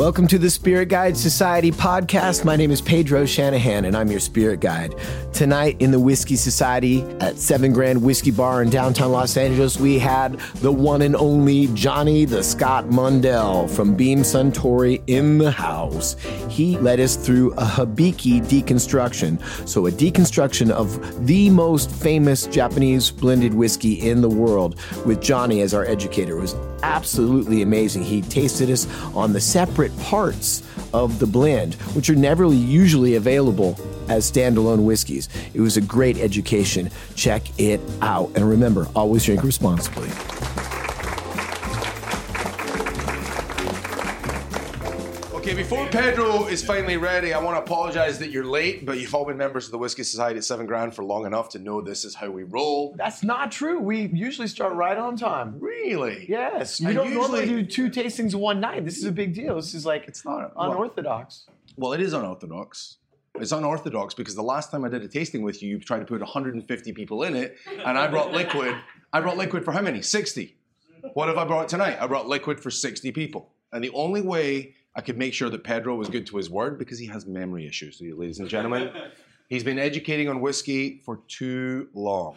Welcome to the Spirit Guide Society podcast. My name is Pedro Shanahan, and I'm your spirit guide. Tonight in the Whiskey Society at Seven Grand Whiskey Bar in downtown Los Angeles, we had the one and only Johnnie the Scot Mundell from Beam Suntory in the house. He led us through a Hibiki deconstruction. So, a deconstruction of the most famous Japanese blended whiskey in the world with Johnny as our educator. It was absolutely amazing. He tasted us on the separate parts of the blend, which are never usually available as standalone whiskeys. It was a great education. Check it out. And remember, always drink responsibly. Before Pedro is finally ready, I want to apologize that you're late, but you've all been members of the Whiskey Society at Seven Grand for long enough to know this is how we roll. That's not true. We usually start right on time. Really? Yes. You I don't normally do two tastings in one night. This is a big deal. This is like It's not- well- unorthodox. Well, it is unorthodox. It's unorthodox because the last time I did a tasting with you, you tried to put 150 people in it, and I brought liquid. I brought liquid for how many? 60. What have I brought tonight? I brought liquid for 60 people. And the only way I could make sure that Pedro was good to his word, because he has memory issues, ladies and gentlemen, he's been educating on whiskey for too long.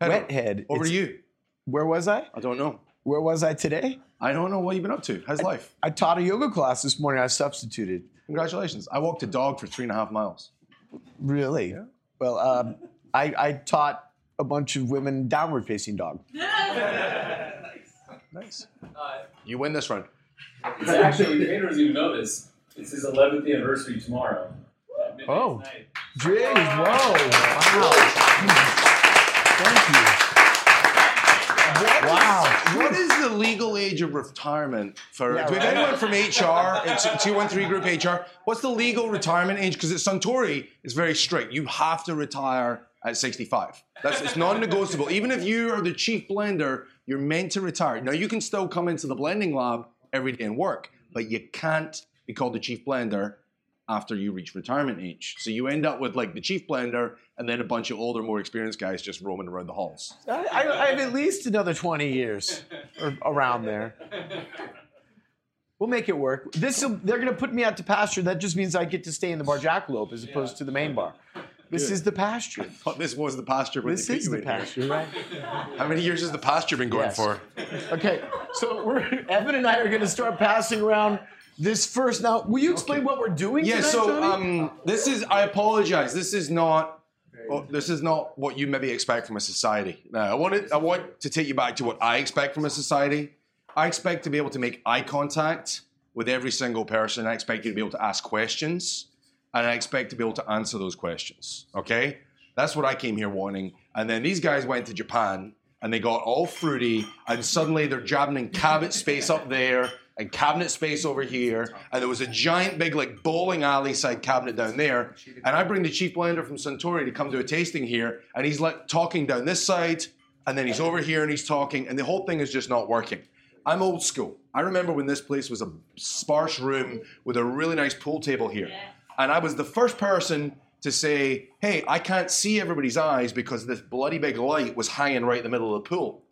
Pedro, Wethead. Over It's- to you. Where was I? I don't know. Where was I today? I don't know what you've been up to. How's life? I taught a yoga class this morning. I substituted. Congratulations. I walked a dog for three and a half miles. Really? Yeah. Well, um, I, I taught a bunch of women downward facing dog. Nice. You win this round. It's actually, Pedro doesn't even know this. It's his 11th anniversary tomorrow. Oh. tonight. Jeez, whoa. Wow. Thank you. Wow. What is the legal age of retirement for? Yeah, do we have right. anyone from HR? It's two one three group HR. What's the legal retirement age? Because at Suntory, it's very strict. You have to retire at sixty five. That's it's non-negotiable. Even if you are the chief blender, you're meant to retire. Now you can still come into the blending lab every day and work, but you can't be called the chief blender after you reach retirement age. So you end up with like the chief blender and then a bunch of older, more experienced guys just roaming around the halls. I, I, I have at least another 20 years or around there. We'll make it work. This they're going to put me out to pasture. That just means I get to stay in the bar jackalope as opposed to the main bar. This is the pasture. But this was the pasture. when This they is you the in here. pasture, right? How many years has the pasture been going Yes. for? Okay, so we're Evan and I are going to start passing around this first. Now, will you explain what we're doing? Yeah. tonight, So um, this is. I apologize. This is not. oh, this is not what you maybe expect from a society. Now, I want to, I want to take you back to what I expect from a society. I expect to be able to make eye contact with every single person. I expect you to be able to ask questions, and I expect to be able to answer those questions. Okay, that's what I came here wanting. And then these guys went to Japan and they got all fruity, and suddenly they're jabbing in cabinet space up there and cabinet space over here, and there was a giant big like bowling alley side cabinet down there. And I bring the chief blender from Suntory to come to a tasting here, and he's like talking down this side, and then he's over here and he's talking, and the whole thing is just not working. I'm old school. I remember when this place was a sparse room with a really nice pool table here. And I was the first person to say, hey, I can't see everybody's eyes because this bloody big light was hanging right in the middle of the pool.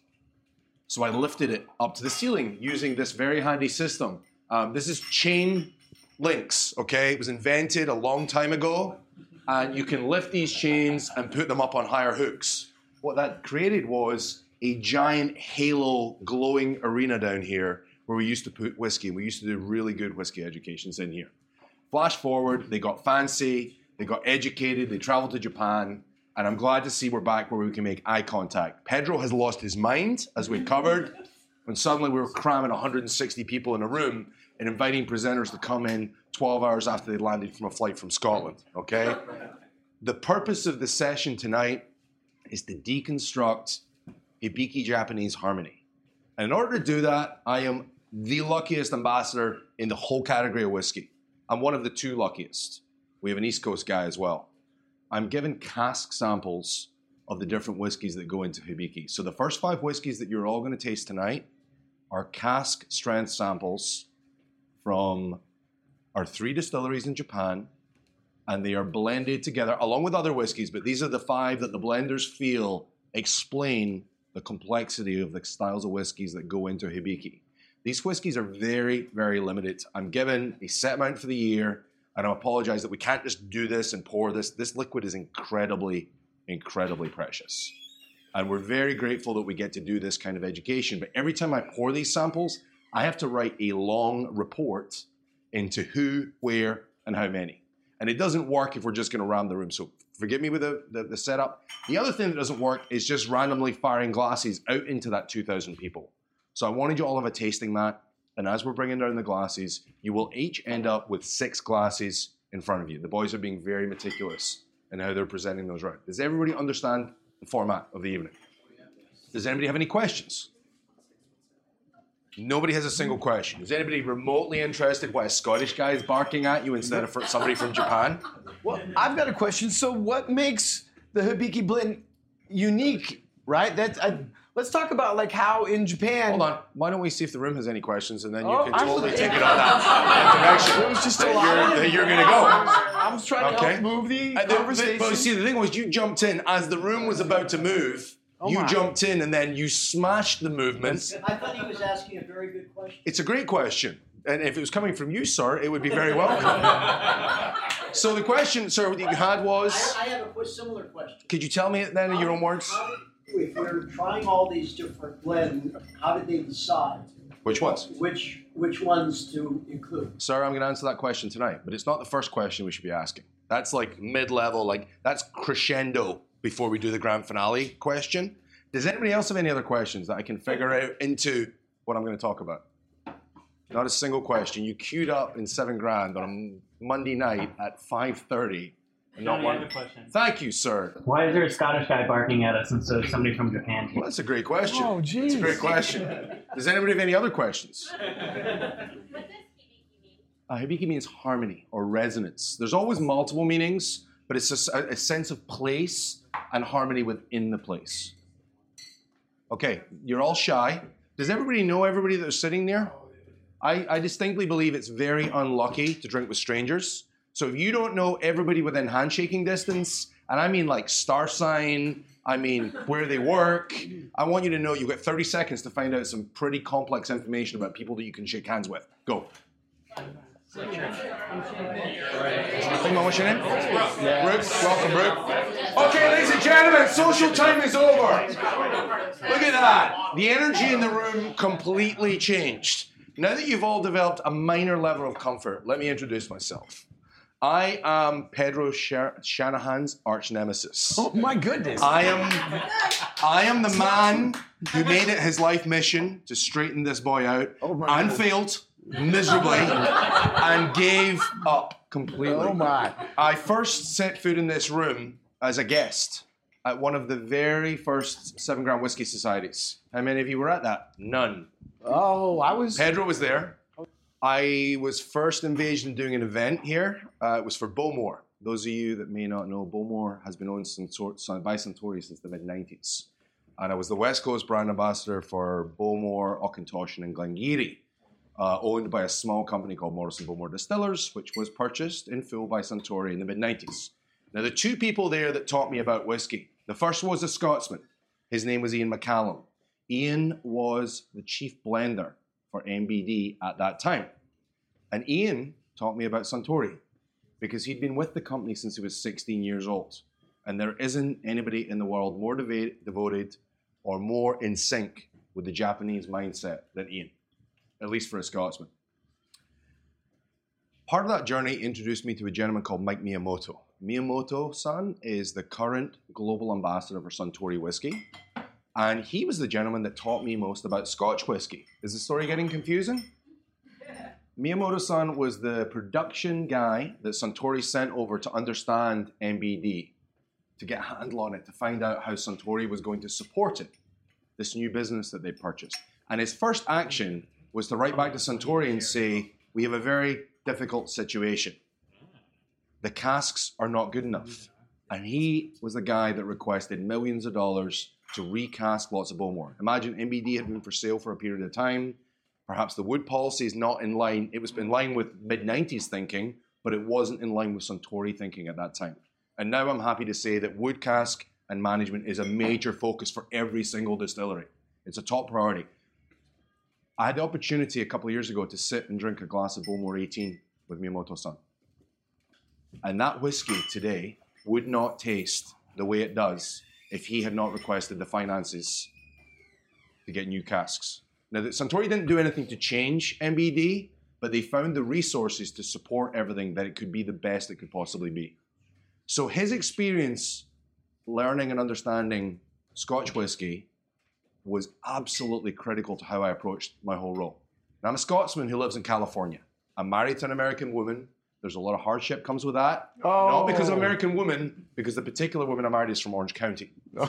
So I lifted it up to the ceiling using this very handy system. Um, this is chain links, okay? It was invented a long time ago, and you can lift these chains and put them up on higher hooks. What that created was a giant halo glowing arena down here where we used to put whiskey, we used to do really good whiskey educations in here. Flash forward, they got fancy, they got educated, they traveled to Japan, and I'm glad to see we're back where we can make eye contact. Pedro has lost his mind, as we covered, when suddenly we were cramming 160 people in a room and inviting presenters to come in 12 hours after they landed from a flight from Scotland, okay? The purpose of the session tonight is to deconstruct Hibiki Japanese harmony. And in order to do that, I am the luckiest ambassador in the whole category of whiskey. I'm one of the two luckiest. We have an East Coast guy as well. I'm given cask samples of the different whiskeys that go into Hibiki. So the first five whiskeys that you're all going to taste tonight are cask strength samples from our three distilleries in Japan, and they are blended together along with other whiskeys. But these are the five that the blenders feel explain the complexity of the styles of whiskeys that go into Hibiki. These whiskies are very, very limited. I'm given a set amount for the year, and I apologize that we can't just do this and pour this. This liquid is incredibly, incredibly precious. And we're very grateful that we get to do this kind of education. But every time I pour these samples, I have to write a long report into who, where, and how many. And it doesn't work if we're just going to ram the room. So forgive me with the, the, the, setup. The other thing that doesn't work is just randomly firing glasses out into that 2,000 people. So I wanted you all to have a tasting mat. And as we're bringing down the glasses, you will each end up with six glasses in front of you. The boys are being very meticulous in how they're presenting those around. Does everybody understand the format of the evening? Does anybody have any questions? Nobody has a single question. Is anybody remotely interested why a Scottish guy is barking at you instead of somebody from Japan? Well, I've got a question. So, what makes the Hibiki blend unique, right? That's I, let's talk about like how in Japan. Hold on. Why don't we see if the room has any questions, and then you Oh, can totally actually- take it on that, that direction. It was just a lot. you're, you're going to go. I was trying to Okay. help move the Uh, conversation. But see, the thing was, you jumped in as the room was about to move. you my. jumped in and then you smashed the movement. I thought he was asking a very good question. It's a great question. And if it was coming from you, sir, it would be very welcome. so the question, sir, that you had was, I, I have a similar question. could you tell me it then in your own words? How did, if we're trying all these different blends, how did they decide Which ones? which which ones to include? Sir, I'm going to answer that question tonight, but it's not the first question we should be asking. That's like mid-level, like that's crescendo before we do the grand finale question. Does anybody else have any other questions that I can figure out into what I'm going to talk about? Not a single question. You queued up in seven grand on a Monday night at 5:30. And Not I have one. a question. Thank you, sir. Why is there a Scottish guy barking at us instead of somebody from Japan? Well, that's a great question. Oh, It's a geez. great question. Does anybody have any other questions? What does hibiki mean? Uh, hibiki means harmony or resonance. There's always multiple meanings, but it's just a sense of place and harmony within the place. Okay, you're all shy. Does everybody know everybody that's sitting there? I, I distinctly believe it's very unlucky to drink with strangers. So if you don't know everybody within handshaking distance, and I mean like star sign, I mean where they work, I want you to know you've got 30 seconds to find out some pretty complex information about people that you can shake hands with. Go. Think what's your name? Yeah. Brooke. Welcome, Brooke. Okay, ladies and gentlemen, social time is over. Look at that. The energy in the room completely changed. Now that you've all developed a minor level of comfort, let me introduce myself. I am Pedro Shanahan's arch nemesis. Oh my goodness. I am I am the man who made it his life mission to straighten this boy out Oh and goodness. failed miserably and gave up completely. oh my. I first set foot in this room as a guest at one of the very first Seven Grand Whiskey Societies. How many of you were at that? None. Oh, I was. Pedro was there. I was first engaged in doing an event here. Uh, it was for Bowmore. Those of you that may not know, Bowmore has been owned Sun- by Suntory since the mid 90s. And I was the West Coast brand ambassador for Bowmore, Auchentoshan, and Glen Garioch, uh, owned by a small company called Morrison Bowmore Distillers, which was purchased in full by Suntory in the mid 90s. Now, the two people there that taught me about whiskey the first was a Scotsman. His name was Ian McCallum. Ian was the chief blender for MBD at that time. And Ian taught me about Suntory because he'd been with the company since he was 16 years old. And there isn't anybody in the world more devoted or more in sync with the Japanese mindset than Ian, at least for a Scotsman. Part of that journey introduced me to a gentleman called Mike Miyamoto. Miyamoto san is the current global ambassador for Suntory whiskey. And he was the gentleman that taught me most about Scotch whiskey. Is the story getting confusing? Miyamoto san was the production guy that Suntory sent over to understand MBD, to get a handle on it, to find out how Suntory was going to support it, this new business that they purchased. And his first action was to write back to Suntory and say, We have a very difficult situation. The casks are not good enough. And he was the guy that requested millions of dollars to recast lots of Bowmore. Imagine MBD had been for sale for a period of time. Perhaps the wood policy is not in line. It was in line with mid 90s thinking, but it wasn't in line with Suntory thinking at that time. And now I'm happy to say that wood cask and management is a major focus for every single distillery. It's a top priority. I had the opportunity a couple of years ago to sit and drink a glass of Bowmore 18 with Miyamoto-san. And that whiskey today would not taste the way it does if he had not requested the finances to get new casks. Now, Suntory didn't do anything to change MBD, but they found the resources to support everything that it could be the best it could possibly be. So his experience learning and understanding Scotch whiskey was absolutely critical to how I approached my whole role. Now, I'm a Scotsman who lives in California. I'm married to an American woman. There's a lot of hardship comes with that. Oh. Not because of American woman, because the particular woman I married is from Orange County.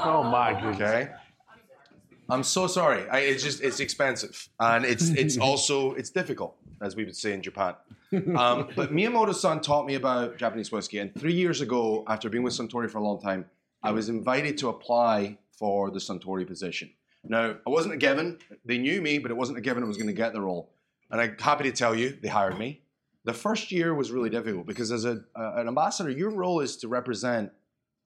Oh my goodness. Okay. I'm so sorry. I, it's just it's expensive and it's it's also it's difficult, as we would say in Japan. Um, but Miyamoto-san taught me about Japanese whiskey, and three years ago, after being with Suntory for a long time, I was invited to apply for the Suntory position. Now, I wasn't a given. They knew me, but it wasn't a given I was going to get the role. And I'm happy to tell you, they hired me. The first year was really difficult because as a, uh, an ambassador, your role is to represent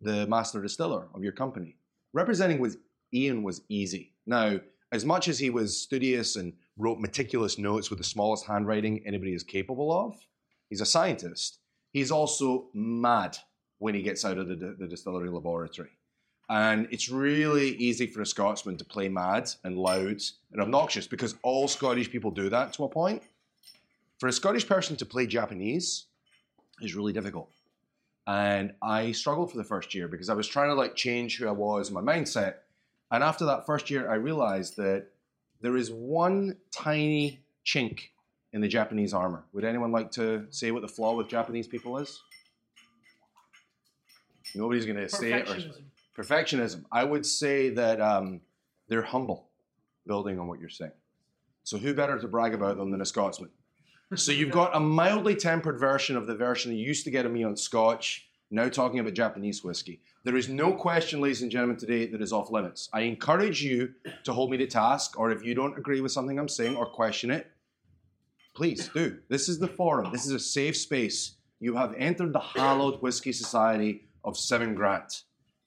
the master distiller of your company. Representing was Ian was easy. Now, as much as he was studious and wrote meticulous notes with the smallest handwriting anybody is capable of, he's a scientist. He's also mad when he gets out of the, the distillery laboratory. And it's really easy for a Scotsman to play mad and loud and obnoxious because all Scottish people do that to a point. For a Scottish person to play Japanese is really difficult. And I struggled for the first year because I was trying to like change who I was, my mindset. And after that first year, I realized that there is one tiny chink in the Japanese armor. Would anyone like to say what the flaw with Japanese people is? Nobody's going to say it. Or, perfectionism. I would say that um, they're humble, building on what you're saying. So who better to brag about them than a Scotsman? So you've got a mildly tempered version of the version you used to get of me on Scotch, now talking about Japanese whiskey. There is no question, ladies and gentlemen, today that is off limits. I encourage you to hold me to task, or if you don't agree with something I'm saying or question it, please do. This is the forum. This is a safe space. You have entered the hallowed whiskey society of Seven Grand.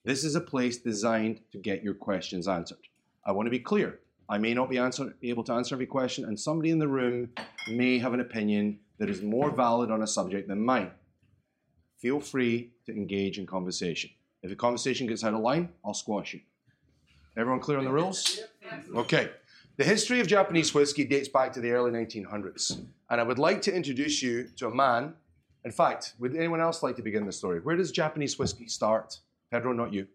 This is a place designed to get your questions answered. I want to be clear. I may not be answer, able to answer every question, and somebody in the room may have an opinion that is more valid on a subject than mine. Feel free to engage in conversation. If the conversation gets out of line, I'll squash you. Everyone clear on the rules? Okay. The history of Japanese whiskey dates back to the early 1900s, and I would like to introduce you to a man. In fact, would anyone else like to begin the story? Where does Japanese whiskey start? Pedro, not you.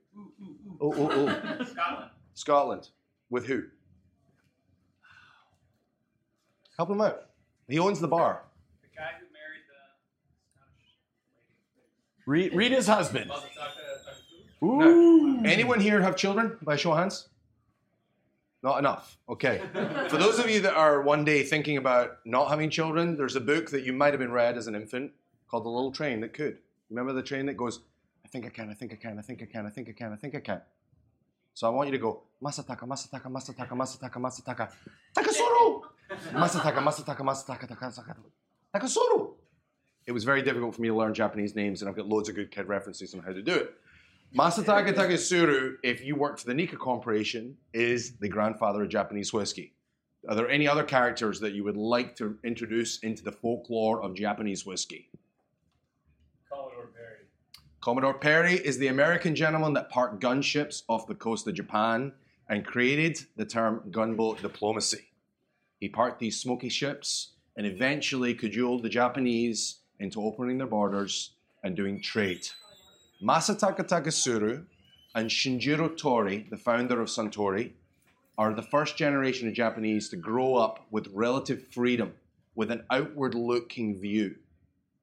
Oh, oh, oh. Scotland. Scotland. With who? Help him out. He owns the bar. The guy who married the Scottish Read, read his husband. Oh, lady. Ooh. Anyone here have children by show of hands? Not enough. Okay. For those of you that are one day thinking about not having children, there's a book that you might have been read as an infant called The Little Train That Could. Remember the train that goes, I think I can, I think I can, I think I can, I think I can, I think I can. So I want you to go, Masataka, Masataka, Masataka, Masataka, Masataka, Takasoro! Masataka, Masataka, Masataka, Takasaka, Takasoro! It was very difficult for me to learn Japanese names, and I've got loads of good kid references on how to do it. Masataka Taketsuru, if you work for the Nikka Corporation, is the grandfather of Japanese whiskey. Are there any other characters that you would like to introduce into the folklore of Japanese whiskey? Commodore Perry. Is the American gentleman that parked gunships off the coast of Japan and created the term gunboat diplomacy. He parked these smoky ships and eventually cajoled the Japanese into opening their borders and doing trade. Masataka Taketsuru and Shinjiro Torii, the founder of Suntory, are the first generation of Japanese to grow up with relative freedom, with an outward looking view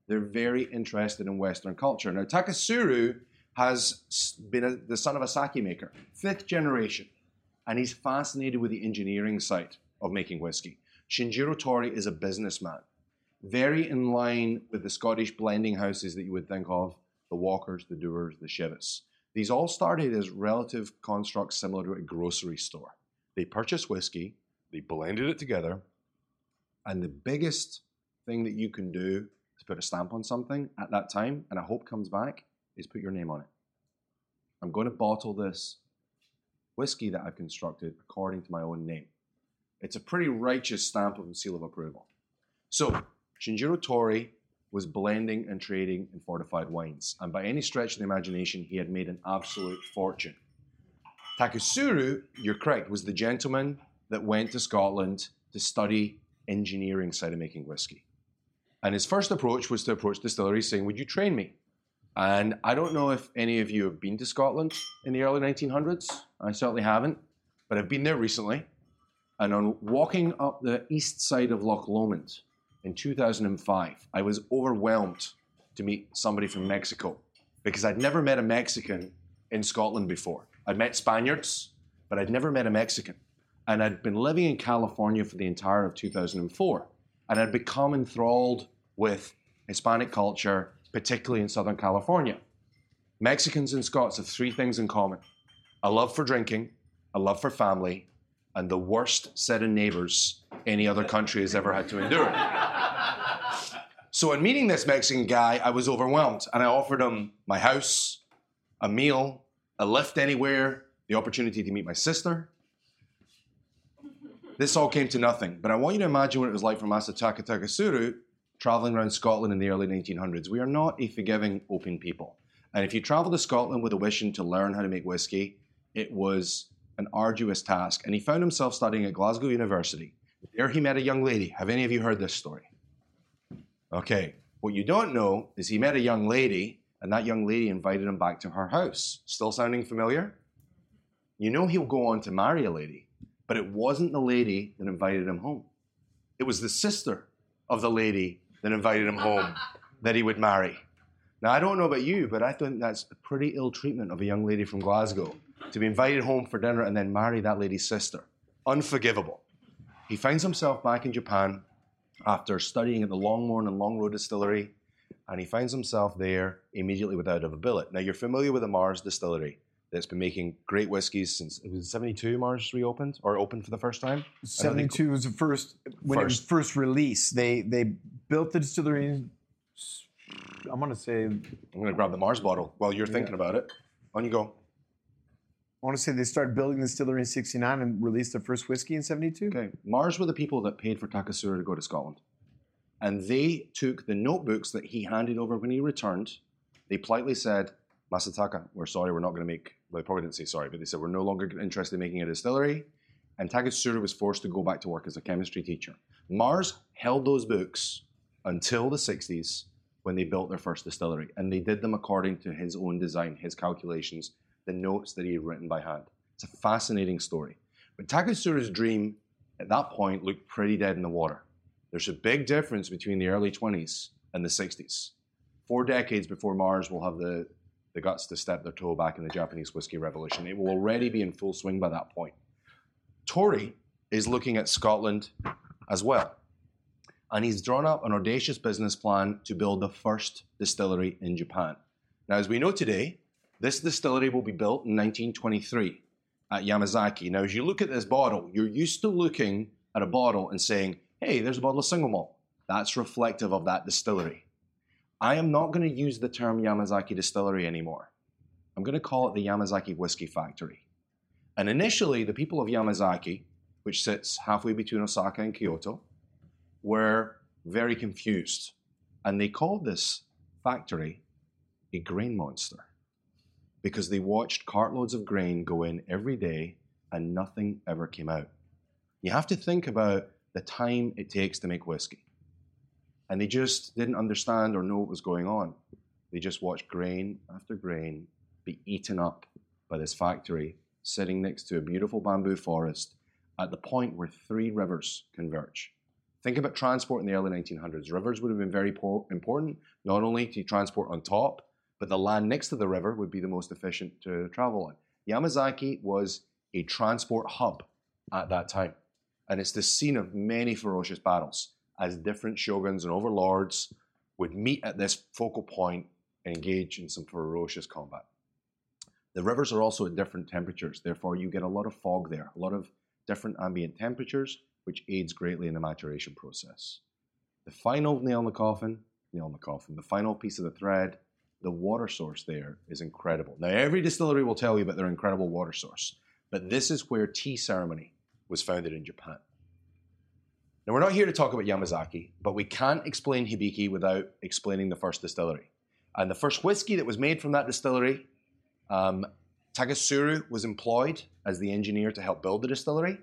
they're very interested in Western culture. Now, Taketsuru has been a, the son of a sake maker, fifth generation, and he's fascinated with the engineering side of making whiskey. Shinjiro Torii is a businessman, very in line with the Scottish blending houses that you would think of the Walkers, the Dewars, the Chivas. These all started as relative constructs similar to a grocery store. They purchased whiskey, they blended it together, and the biggest thing that you can do put a stamp on something at that time, and I hope comes back, is put your name on it. I'm going to bottle this whiskey that I've constructed according to my own name. It's a pretty righteous stamp of seal of approval. So, Shinjiro Torii was blending and trading in fortified wines, and by any stretch of the imagination, he had made an absolute fortune. Taketsuru, you're correct, was the gentleman that went to Scotland to study engineering side of making whiskey. And his first approach was to approach distilleries saying, Would you train me? And I don't know if any of you have been to Scotland in the early 1900s. I certainly haven't, but I've been there recently. And on walking up the east side of Loch Lomond in 2005, I was overwhelmed to meet somebody from Mexico because I'd never met a Mexican in Scotland before. I'd met Spaniards, but I'd never met a Mexican. And I'd been living in California for the entire of 2004. And I'd become enthralled with Hispanic culture, particularly in Southern California. Mexicans and Scots have three things in common a love for drinking, a love for family, and the worst set of neighbors any other country has ever had to endure. so, in meeting this Mexican guy, I was overwhelmed and I offered him my house, a meal, a lift anywhere, the opportunity to meet my sister. This all came to nothing, but I want you to imagine what it was like for Masataka Taketsuru traveling around Scotland in the early 1900s. We are not a forgiving, open people. And if you travel to Scotland with a wishing to learn how to make whiskey, it was an arduous task. And he found himself studying at Glasgow University. There he met a young lady. Have any of you heard this story? Okay. What you don't know is he met a young lady, and that young lady invited him back to her house. Still sounding familiar? You know he'll go on to marry a lady, but it wasn't the lady that invited him home. It was the sister of the lady that invited him home that he would marry. Now, I don't know about you, but I think that's a pretty ill treatment of a young lady from Glasgow to be invited home for dinner and then marry that lady's sister. Unforgivable. He finds himself back in Japan after studying at the Longmorn and Longrow Distillery, and he finds himself there immediately without a billet. Now, you're familiar with the Mars Distillery that's been making great whiskeys since it was 72 Mars reopened or opened for the first time. I don't think- 72 was the first when it was First. first released. They they built the distillery. I'm gonna say I'm going to grab the Mars bottle while you're thinking about it. On you go. I want to say they started building the distillery in '69 and released the first whiskey in '72. Okay, Mars were the people that paid for Taketsuru to go to Scotland. And they took the notebooks that he handed over when he returned. They politely said, Masataka, we're sorry, we're not going to make, they probably didn't say sorry, but they said, we're no longer interested in making a distillery. And Taketsuru was forced to go back to work as a chemistry teacher. Mars held those books until the 60s when they built their first distillery. And they did them according to his own design, his calculations, the notes that he had written by hand. It's a fascinating story. But Taketsuru's dream at that point looked pretty dead in the water. There's a big difference between the early 20s and the 60s. Four decades before Mars will have the, the guts to step their toe back in the Japanese whiskey revolution. It will already be in full swing by that point. Torii is looking at Scotland as well. And he's drawn up an audacious business plan to build the first distillery in Japan. Now, as we know today, this distillery will be built in 1923 at Yamazaki. Now, as you look at this bottle, you're used to looking at a bottle and saying, hey, there's a bottle of single malt. That's reflective of that distillery. I am not going to use the term Yamazaki Distillery anymore. I'm going to call it the Yamazaki Whiskey Factory. And initially, the people of Yamazaki, which sits halfway between Osaka and Kyoto, were very confused. And they called this factory a grain monster because they watched cartloads of grain go in every day and nothing ever came out. You have to think about the time it takes to make whiskey. And they just didn't understand or know what was going on. They just watched grain after grain be eaten up by this factory sitting next to a beautiful bamboo forest at the point where three rivers converge. Think about transport in the early 1900s. Rivers would have been very po- important, not only to transport on top, but the land next to the river would be the most efficient to travel on. Yamazaki was a transport hub at that time, and it's the scene of many ferocious battles as different shoguns and overlords would meet at this focal point and engage in some ferocious combat. The rivers are also at different temperatures, therefore, you get a lot of fog there, a lot of different ambient temperatures, which aids greatly in the maturation process. The final nail in the coffin, nail in the coffin, the final piece of the thread, the water source there is incredible. Now, every distillery will tell you about their incredible water source, but this is where tea ceremony was founded in Japan. Now, we're not here to talk about Yamazaki, but we can't explain Hibiki without explaining the first distillery. And the first whiskey that was made from that distillery, um, Taketsuru was employed as the engineer to help build the distillery.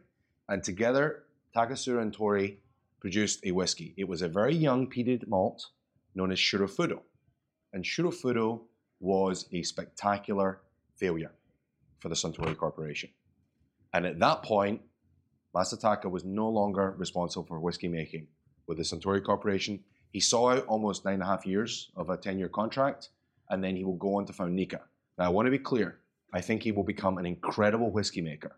And together, Taketsuru and Torii produced a whiskey. It was a very young peated malt known as Shirofuda. And Shirofuda was a spectacular failure for the Suntory Corporation. And at that point, Masataka was no longer responsible for whiskey making with the Suntory Corporation. He saw out almost nine and a half years of a 10 year contract, and then he will go on to found Nikka. Now, I want to be clear. I think he will become an incredible whiskey maker.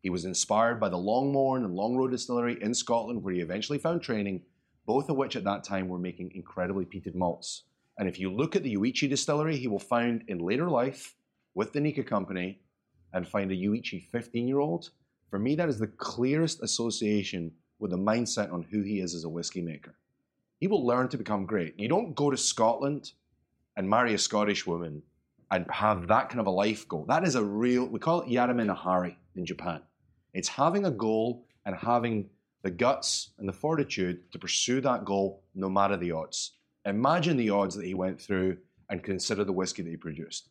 He was inspired by the Longmorn and Longrow Distillery in Scotland, where he eventually found training, both of which at that time were making incredibly peated malts. And if you look at the Yoichi Distillery, he will find in later life with the Nikka Company and find a Yoichi 15 year old. For me, that is the clearest association with the mindset on who he is as a whiskey maker. He will learn to become great. You don't go to Scotland and marry a Scottish woman and have that kind of a life goal. That is a real, we call it Yatte Minahare in Japan. It's having a goal and having the guts and the fortitude to pursue that goal no matter the odds. Imagine the odds that he went through and consider the whiskey that he produced.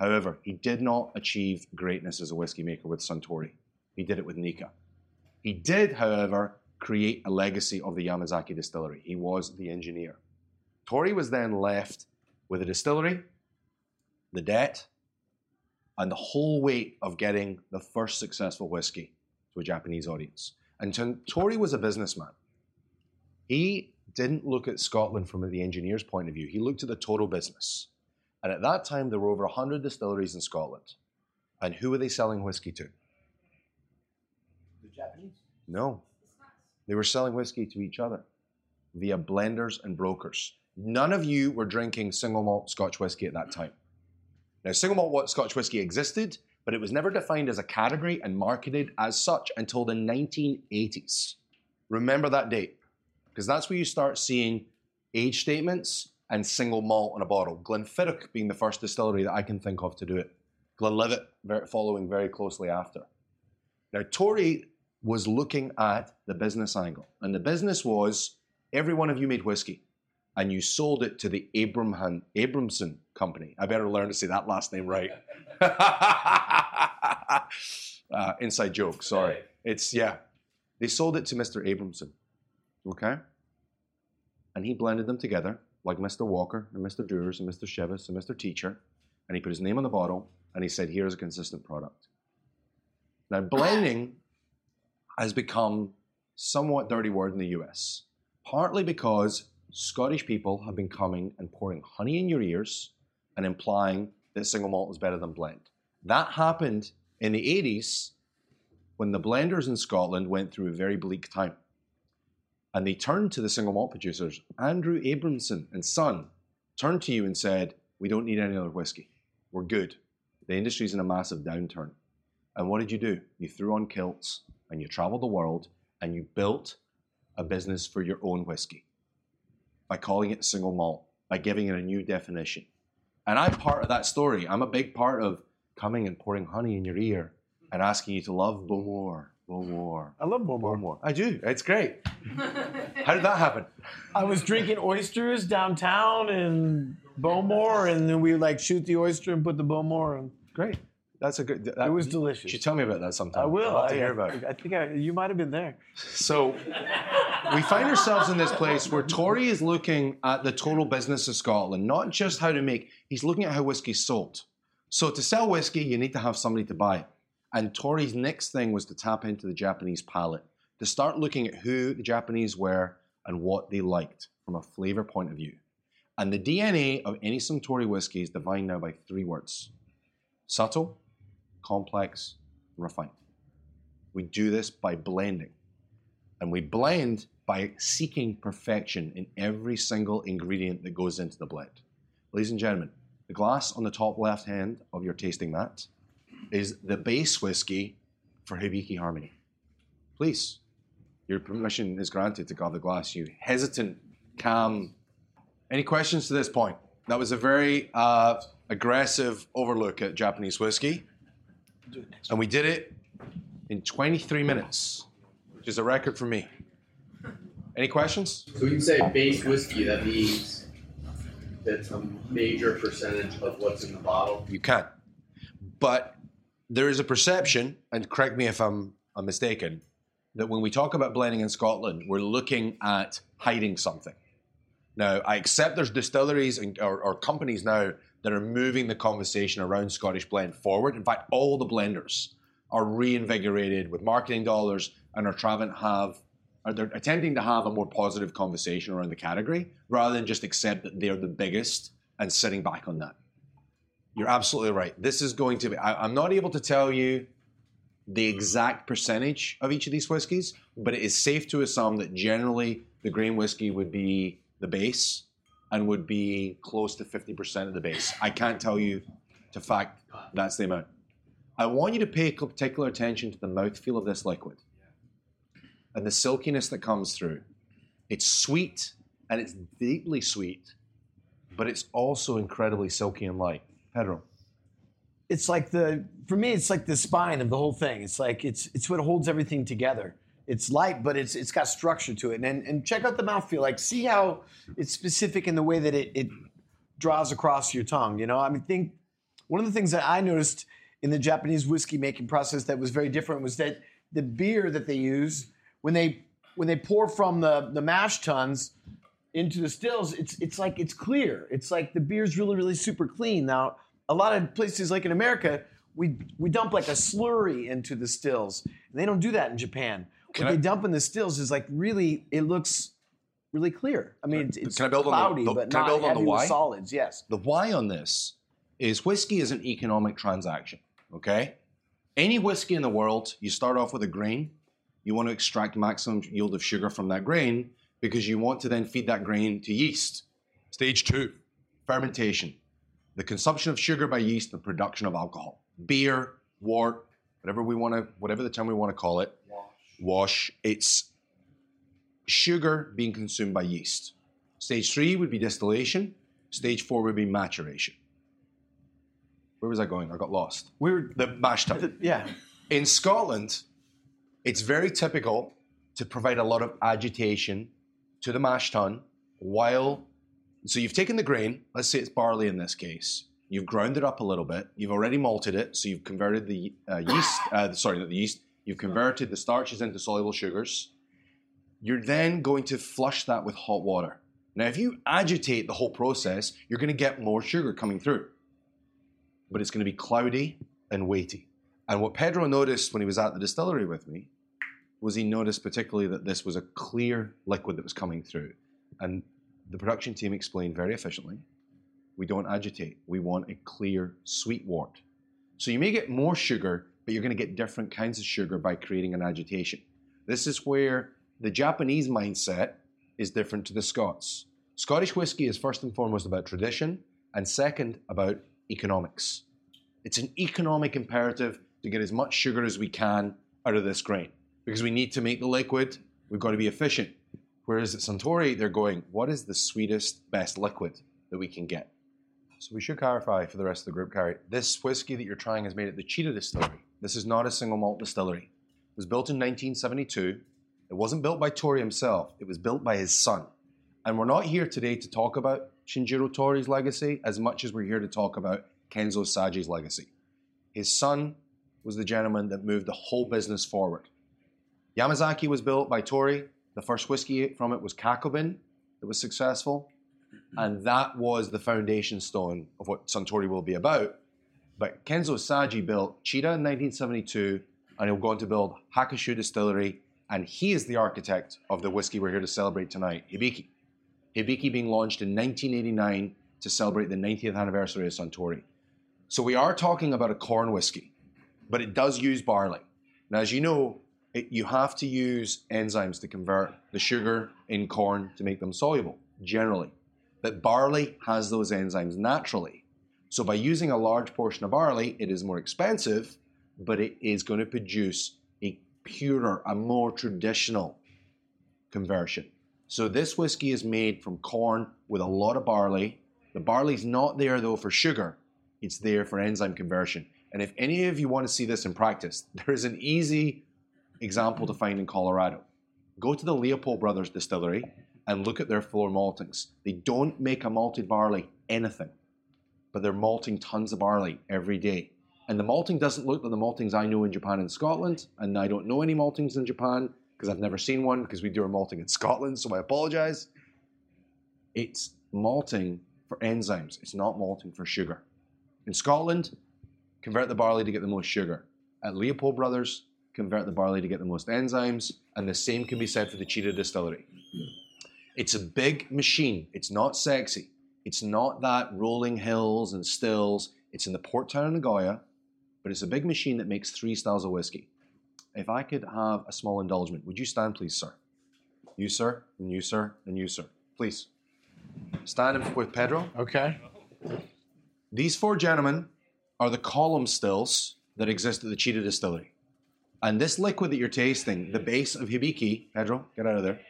However, he did not achieve greatness as a whiskey maker with Suntory. He did it with Nikka. He did, however, create a legacy of the Yamazaki distillery. He was the engineer. Torii was then left with a distillery, the debt, and the whole weight of getting the first successful whiskey to a Japanese audience. And Torii was a businessman. He didn't look at Scotland from the engineer's point of view. He looked at the total business. And at that time, there were over 100 distilleries in Scotland. And who were they selling whiskey to? Japanese? No. They were selling whiskey to each other via blenders and brokers. None of you were drinking single malt Scotch whiskey at that time. Now, single malt Scotch whiskey existed, but it was never defined as a category and marketed as such until the 1980s. Remember that date, because that's where you start seeing age statements and single malt on a bottle. Glenfiddich being the first distillery that I can think of to do it. Glenlivet following very closely after. Now, Torii was looking at the business angle, and the business was every one of you made whiskey, and you sold it to the Abramhan, Abramson Company. I better learn to say that last name right. uh, inside joke, sorry. It's, yeah. They sold it to Mr. Abramson, okay? And he blended them together, like Mr. Walker and Mr. Dewars and Mr. Chivas and Mr. Teacher, and he put his name on the bottle, and he said, here's a consistent product. Now, blending has become somewhat dirty word in the US, partly because Scottish people have been coming and pouring honey in your ears and implying that single malt is better than blend. That happened in the 80s when the blenders in Scotland went through a very bleak time. And they turned to the single malt producers. Andrew Abramson and Son turned to you and said, We don't need any other whiskey. We're good. The industry's in a massive downturn. And what did you do? You threw on kilts and you traveled the world and you built a business for your own whiskey by calling it single malt, by giving it a new definition. And I'm part of that story. I'm a big part of coming and pouring honey in your ear and asking you to love Bowmore, Bowmore, I love Bowmore. Bowmore. I do. It's great. How did that happen? I was drinking oysters downtown in Bowmore, and then we like shoot the oyster and put the Bowmore, and Great. That's a good. That, it was delicious. You should tell me about that sometime. I will. I'd love to I, hear about it. I think I, you might have been there. So we find ourselves in this place where Torii is looking at the total business of Scotland, not just how to make, he's looking at how whiskey's sold. So to sell whiskey, you need to have somebody to buy it. And Torii's next thing was to tap into the Japanese palate, to start looking at who the Japanese were and what they liked from a flavor point of view. And the DNA of any Suntory whiskey is defined now by three words subtle, complex, refined. We do this by blending. And we blend by seeking perfection in every single ingredient that goes into the blend. Ladies and gentlemen, the glass on the top left hand of your tasting mat is the base whiskey for Hibiki Harmony. Please, your permission is granted to grab the glass. You hesitant, calm. Any questions to this point? That was a very uh, aggressive overlook at Japanese whiskey. And we did it in 23 minutes, which is a record for me. Any questions? So we can say base whiskey. That means that's a major percentage of what's in the bottle. You can. But there is a perception, and correct me if I'm, I'm mistaken, that when we talk about blending in Scotland, we're looking at hiding something. Now, I accept there's distilleries and, or, or companies now that are moving the conversation around Scottish blend forward. In fact, all the blenders are reinvigorated with marketing dollars and are trying to have, or they're attempting to have a more positive conversation around the category rather than just accept that they're the biggest and sitting back on that. You're absolutely right. This is going to be, I, I'm not able to tell you the exact percentage of each of these whiskies, but it is safe to assume that generally the grain whiskey would be the base and would be close to 50% of the base. I can't tell you to fact that's the amount. I want you to pay particular attention to the mouthfeel of this liquid and the silkiness that comes through. It's sweet and it's deeply sweet, but it's also incredibly silky and light. Pedro. It's like the for me, it's like the spine of the whole thing. It's like it's it's what holds everything together. It's light, but it's it's got structure to it. And and, check out the mouthfeel. Like see how it's specific in the way that it, it draws across your tongue. You know, I mean, think one of the things that I noticed in the Japanese whiskey making process that was very different was that the beer that they use when they when they pour from the the mash tuns into the stills, it's it's like it's clear. It's like the beer's really really super clean. Now, a lot of places like in America, we we dump like a slurry into the stills, and they don't do that in Japan. Can what I- they dump in the stills is like really it looks really clear. I mean, it's, Can I build on the- cloudy, the- but can I not build on heavy with solids. Yes. The why on this is whiskey is an economic transaction. Okay, any whiskey in the world, you start off with a grain. You want to extract maximum yield of sugar from that grain because you want to then feed that grain to yeast. Stage two, fermentation, the consumption of sugar by yeast, the production of alcohol, beer, wort, whatever we want to, whatever the term we want to call it, wash. It's sugar being consumed by yeast. Stage three would be distillation. Stage four would be maturation. Where was I going? I got lost. We were The mash tun. yeah. In Scotland, it's very typical to provide a lot of agitation to the mash tun while. So you've taken the grain, let's say it's barley in this case, you've ground it up a little bit, you've already malted it, so you've converted the uh, yeast, uh, sorry, not the yeast, you've converted the starches into soluble sugars. You're then going to flush that with hot water. Now, if you agitate the whole process, you're going to get more sugar coming through, but it's going to be cloudy and weighty. And what Pedro noticed when he was at the distillery with me was he noticed particularly that this was a clear liquid that was coming through. And the production team explained very efficiently we don't agitate, we want a clear, sweet wort. So you may get more sugar, but you're going to get different kinds of sugar by creating an agitation. This is where the Japanese mindset is different to the Scots. Scottish whiskey is first and foremost about tradition, and second, about economics. It's an economic imperative to get as much sugar as we can out of this grain because we need to make the liquid. We've got to be efficient. Whereas at Suntory, they're going, what is the sweetest, best liquid that we can get? So we should clarify for the rest of the group, Carrie. This whiskey that you're trying is made at the Chita Distillery. This is not a single malt distillery. It was built in 1972. It wasn't built by Torii himself. It was built by his son. And we're not here today to talk about Shinjiro Torii's legacy as much as we're here to talk about Keizo Saji's legacy. His son was the gentleman that moved the whole business forward. Yamazaki was built by Torii. The first whiskey from it was Kakubin that was successful. And that was the foundation stone of what Suntory will be about. But Keizo Saji built Chita in 1972, and he'll go on to build Hakushu Distillery, and he is the architect of the whiskey we're here to celebrate tonight, Hibiki. Hibiki being launched in 1989 to celebrate the 90th anniversary of Suntory. So we are talking about a corn whiskey, but it does use barley. Now, as you know, it, you have to use enzymes to convert the sugar in corn to make them soluble, generally. But barley has those enzymes naturally. So by using a large portion of barley, it is more expensive, but it is going to produce a purer, a more traditional conversion. So this whiskey is made from corn with a lot of barley. The barley's not there though for sugar. It's there for enzyme conversion. And if any of you want to see this in practice, there is an easy example to find in Colorado. Go to the Leopold Brothers distillery and look at their floor maltings. They don't make a malted barley anything, but they're malting tons of barley every day. And the malting doesn't look like the maltings I know in Japan and Scotland, and I don't know any maltings in Japan because I've never seen one because we do our malting in Scotland, so I apologize. It's malting for enzymes, it's not malting for sugar. In Scotland, convert the barley to get the most sugar. At Leopold Brothers, convert the barley to get the most enzymes, and the same can be said for the Chita Distillery. It's a big machine. It's not sexy. It's not that rolling hills and stills. It's in the port town of Nagoya, but it's a big machine that makes three styles of whiskey. If I could have a small indulgement, would you stand, please, sir? You, sir, and you, sir, and you, sir. Please. Stand with Pedro. Okay. These four gentlemen are the column stills that exist at the Chita Distillery. And this liquid that you're tasting, the base of Hibiki, Pedro, get out of there.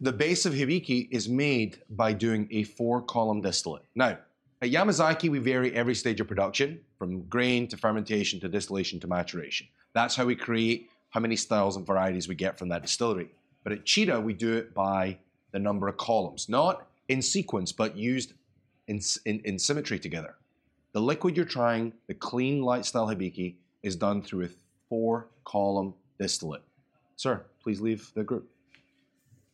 The base of Hibiki is made by doing a four column distillate. Now, at Yamazaki, we vary every stage of production from grain to fermentation to distillation to maturation. That's how we create how many styles and varieties we get from that distillery. But at Chita, we do it by the number of columns, not in sequence, but used in, in, in symmetry together. The liquid you're trying, the clean light style Hibiki, is done through a four column distillate. Sir, please leave the group.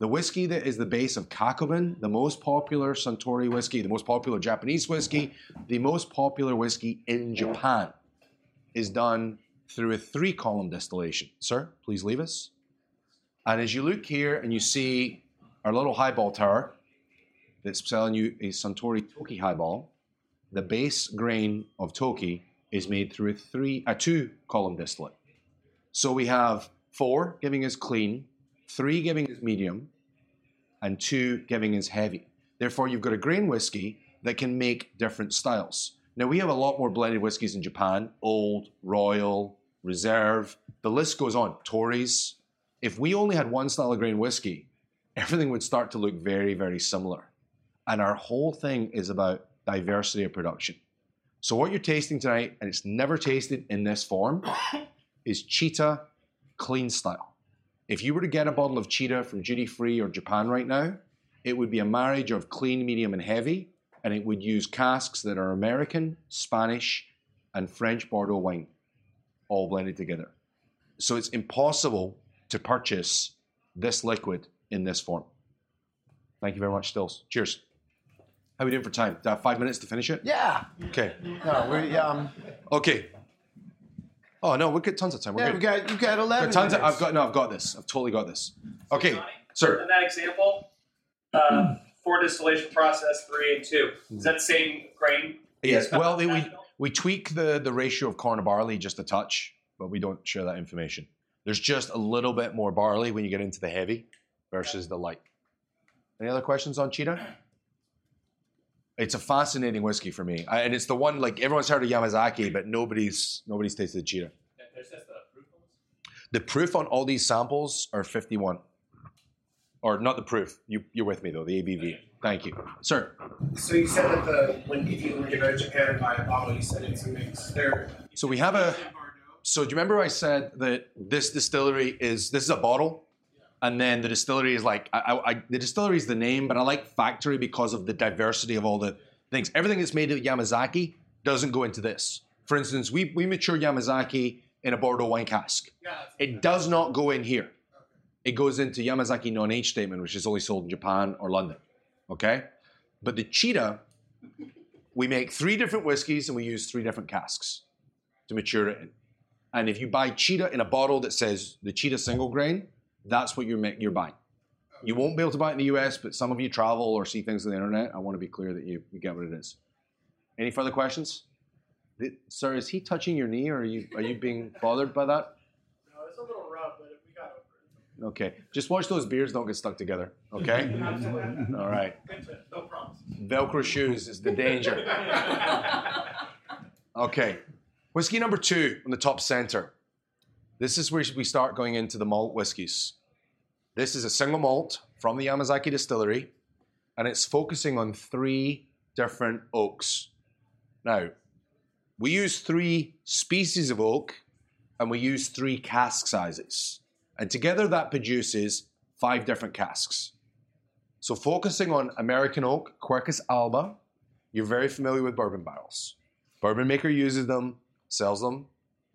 The whiskey that is the base of Kakubin, the most popular Suntory whiskey, the most popular Japanese whiskey, the most popular whiskey in Japan, is done through a three column distillation. Sir, please leave us. And as you look here and you see our little highball tower that's selling you a Suntory Toki highball, the base grain of Toki is made through a three a two column distillate. So we have four giving us clean, three giving is medium, and two giving is heavy. Therefore, you've got a grain whiskey that can make different styles. Now we have a lot more blended whiskies in Japan: old, royal, reserve. The list goes on. Torys. If we only had one style of grain whiskey, everything would start to look very, very similar. And our whole thing is about diversity of production. So what you're tasting tonight, and it's never tasted in this form, is Chita Clean Style. If you were to get a bottle of Chita from duty free or Japan right now, it would be a marriage of clean, medium, and heavy, and it would use casks that are American, Spanish, and French Bordeaux wine, all blended together. So it's impossible to purchase this liquid in this form. Thank you very much, Stills. Cheers. How are we doing for time? Do I have five minutes to finish it? Yeah. Okay. No, we um. Okay. Oh no, we've got tons of time. We're Yeah, good. we got you got eleven. Got tons of. I've got no, I've got this. I've totally got this. Okay, sir. In that example, uh, four distillation process, three and two. Is that the same grain? Yes. Well, they, we we tweak the the ratio of corn to barley just a touch, but we don't share that information. There's just a little bit more barley when you get into the heavy versus the light. Any other questions on Chita? It's a fascinating whiskey for me, I, and it's the one like everyone's heard of Yamazaki, but nobody's nobody's tasted Chita. There's just the proof on? The proof on all these samples are 51. Or not the proof. You, you're with me though, the ABV. Thank you. Sir, So you said that the when if you were to go to Japan and buy a bottle, you said it's a mix. There. so we have a. So do you remember I said that this distillery is this is a bottle, and then the distillery is like I, I, I, the distillery is the name, but I like factory because of the diversity of all the things. Everything that's made at Yamazaki doesn't go into this. For instance, we we mature Yamazaki in a Bordeaux wine cask. It does not go in here. It goes into Yamazaki non-age statement, which is only sold in Japan or London. Okay, but the Chita, we make three different whiskeys and we use three different casks to mature it in. And if you buy Chita in a bottle that says the Chita single grain, that's what you're ma- you're buying. You won't be able to buy it in the US, but some of you travel or see things on the internet. I want to be clear that you, you get what it is. Any further questions? Th- Sir, is he touching your knee or are you are you being bothered by that? No, it's a little rough, but we got over Okay. Just watch those beards don't get stuck together. Okay? Absolutely. All right. No problems. Velcro shoes is the danger. Okay. Whiskey number two on the top center. This is where we start going into the malt whiskies. This is a single malt from the Yamazaki distillery, and it's focusing on three different oaks. Now, we use three species of oak and we use three cask sizes. And together that produces five different casks. So focusing on American oak, Quercus alba, you're very familiar with bourbon barrels. Bourbon maker uses them, sells them.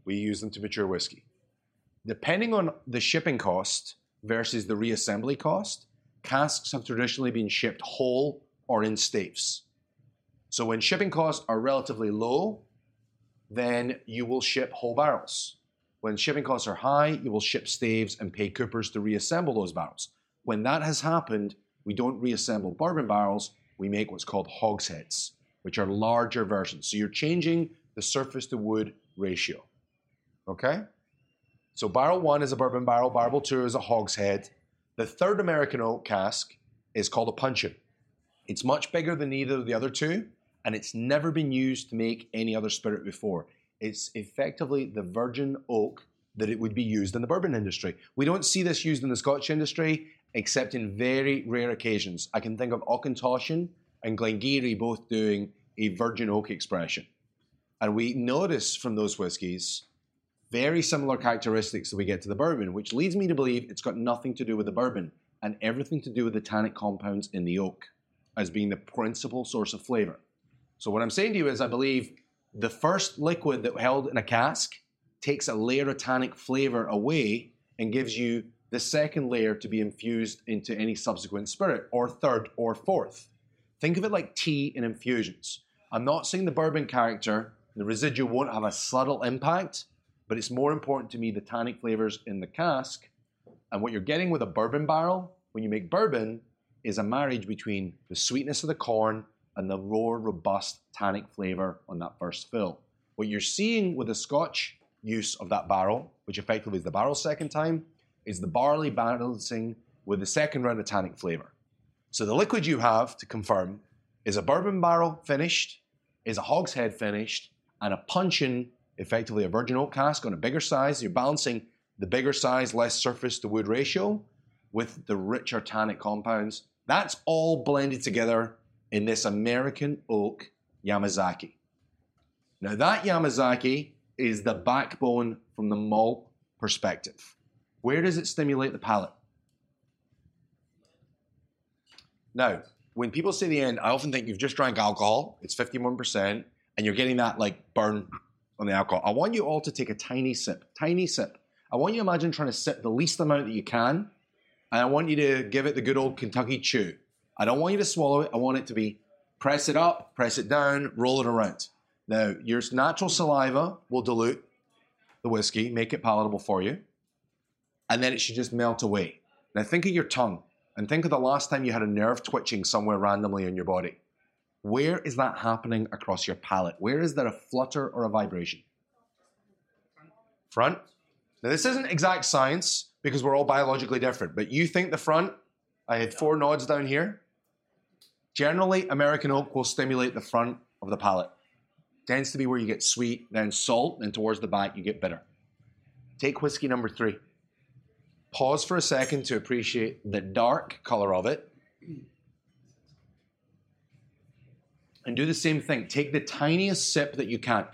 We use them to mature whiskey. Depending on the shipping cost versus the reassembly cost, casks have traditionally been shipped whole or in staves. So when shipping costs are relatively low, then you will ship whole barrels. When shipping costs are high, you will ship staves and pay coopers to reassemble those barrels. When that has happened, we don't reassemble bourbon barrels, we make what's called hogsheads, which are larger versions. So you're changing the surface to wood ratio. Okay? So barrel one is a bourbon barrel, barrel two is a hogshead. The third American oak cask is called a puncheon. It's much bigger than either of the other two, and it's never been used to make any other spirit before. It's effectively the virgin oak that it would be used in the bourbon industry. We don't see this used in the Scotch industry except in very rare occasions. I can think of Auchentoshan and Glen Garioch both doing a virgin oak expression. And we notice from those whiskies very similar characteristics that we get to the bourbon, which leads me to believe it's got nothing to do with the bourbon and everything to do with the tannic compounds in the oak as being the principal source of flavor. So, what I'm saying to you is, I believe the first liquid that held in a cask takes a layer of tannic flavor away and gives you the second layer to be infused into any subsequent spirit, or third or fourth. Think of it like tea in infusions. I'm not saying the bourbon character, the residue won't have a subtle impact, but it's more important to me the tannic flavors in the cask. And what you're getting with a bourbon barrel when you make bourbon is a marriage between the sweetness of the corn and the raw, robust tannic flavor on that first fill. What you're seeing with the Scotch use of that barrel, which effectively is the barrel second time, is the barley balancing with the second round of tannic flavor. So the liquid you have to confirm is a bourbon barrel finished, is a hogshead finished, and a puncheon, effectively a virgin oak cask on a bigger size. You're balancing the bigger size, less surface to wood ratio with the richer tannic compounds. That's all blended together in this American oak Yamazaki. Now, that Yamazaki is the backbone from the malt perspective. Where does it stimulate the palate? Now, when people say the end, I often think you've just drank alcohol, it's 51%, and you're getting that like burn on the alcohol. I want you all to take a tiny sip, tiny sip. I want you to imagine trying to sip the least amount that you can, and I want you to give it the good old Kentucky chew. I don't want you to swallow it. I want it to be press it up, press it down, roll it around. Now, your natural saliva will dilute the whiskey, make it palatable for you, and then it should just melt away. Now, think of your tongue and think of the last time you had a nerve twitching somewhere randomly in your body. Where is that happening across your palate? Where is there a flutter or a vibration? Front. Now, this isn't exact science because we're all biologically different, but you think the front, I had four nods down here. Generally, American oak will stimulate the front of the palate. Tends to be where you get sweet, then salt, and towards the back you get bitter. Take whiskey number three. Pause for a second to appreciate the dark color of it. And do the same thing. Take the tiniest sip that you can.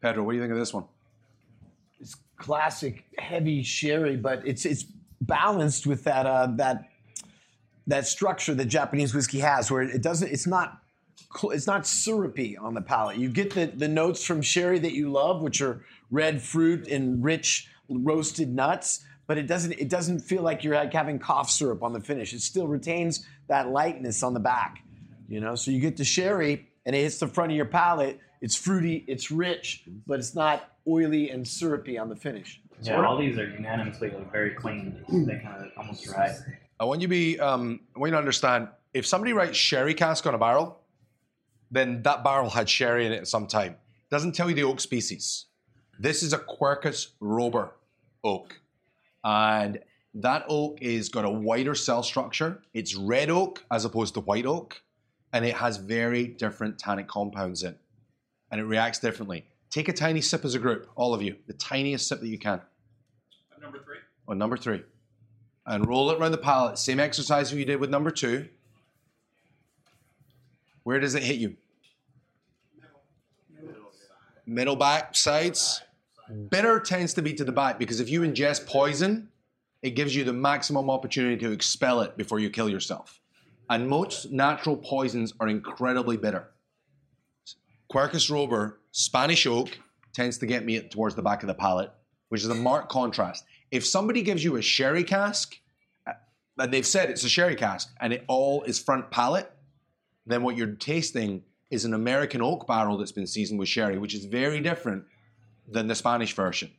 Pedro, what do you think of this one? It's classic heavy sherry, but it's it's balanced with that uh, that that structure that Japanese whiskey has, where it doesn't. It's not it's not syrupy on the palate. You get the, the notes from sherry that you love, which are red fruit and rich roasted nuts, but it doesn't it doesn't feel like you're like having cough syrup on the finish. It still retains that lightness on the back, you know. So you get the sherry and it hits the front of your palate. It's fruity, it's rich, but it's not oily and syrupy on the finish. Yeah, all these are unanimously like very clean. They kind of almost dry. I want you to be, um, I want you to understand if somebody writes sherry cask on a barrel, then that barrel had sherry in it at some time. Doesn't tell you the oak species. This is a Quercus robur oak. And that oak is got a wider cell structure. It's red oak as opposed to white oak. And it has very different tannic compounds in. And it reacts differently. Take a tiny sip as a group, all of you. The tiniest sip that you can. Number three. On number three. and roll it around the palate. Same exercise you did with number two. Where does it hit you? Middle back sides. Bitter tends to be to the back because if you ingest poison, it gives you the maximum opportunity to expel it before you kill yourself. And most natural poisons are incredibly bitter. Quercus robur, Spanish oak, tends to get me towards the back of the palate, which is a marked contrast. If somebody gives you a sherry cask, uh, and they've said it's a sherry cask, and it all is front palate, then what you're tasting is an American oak barrel that's been seasoned with sherry, which is very different than the Spanish version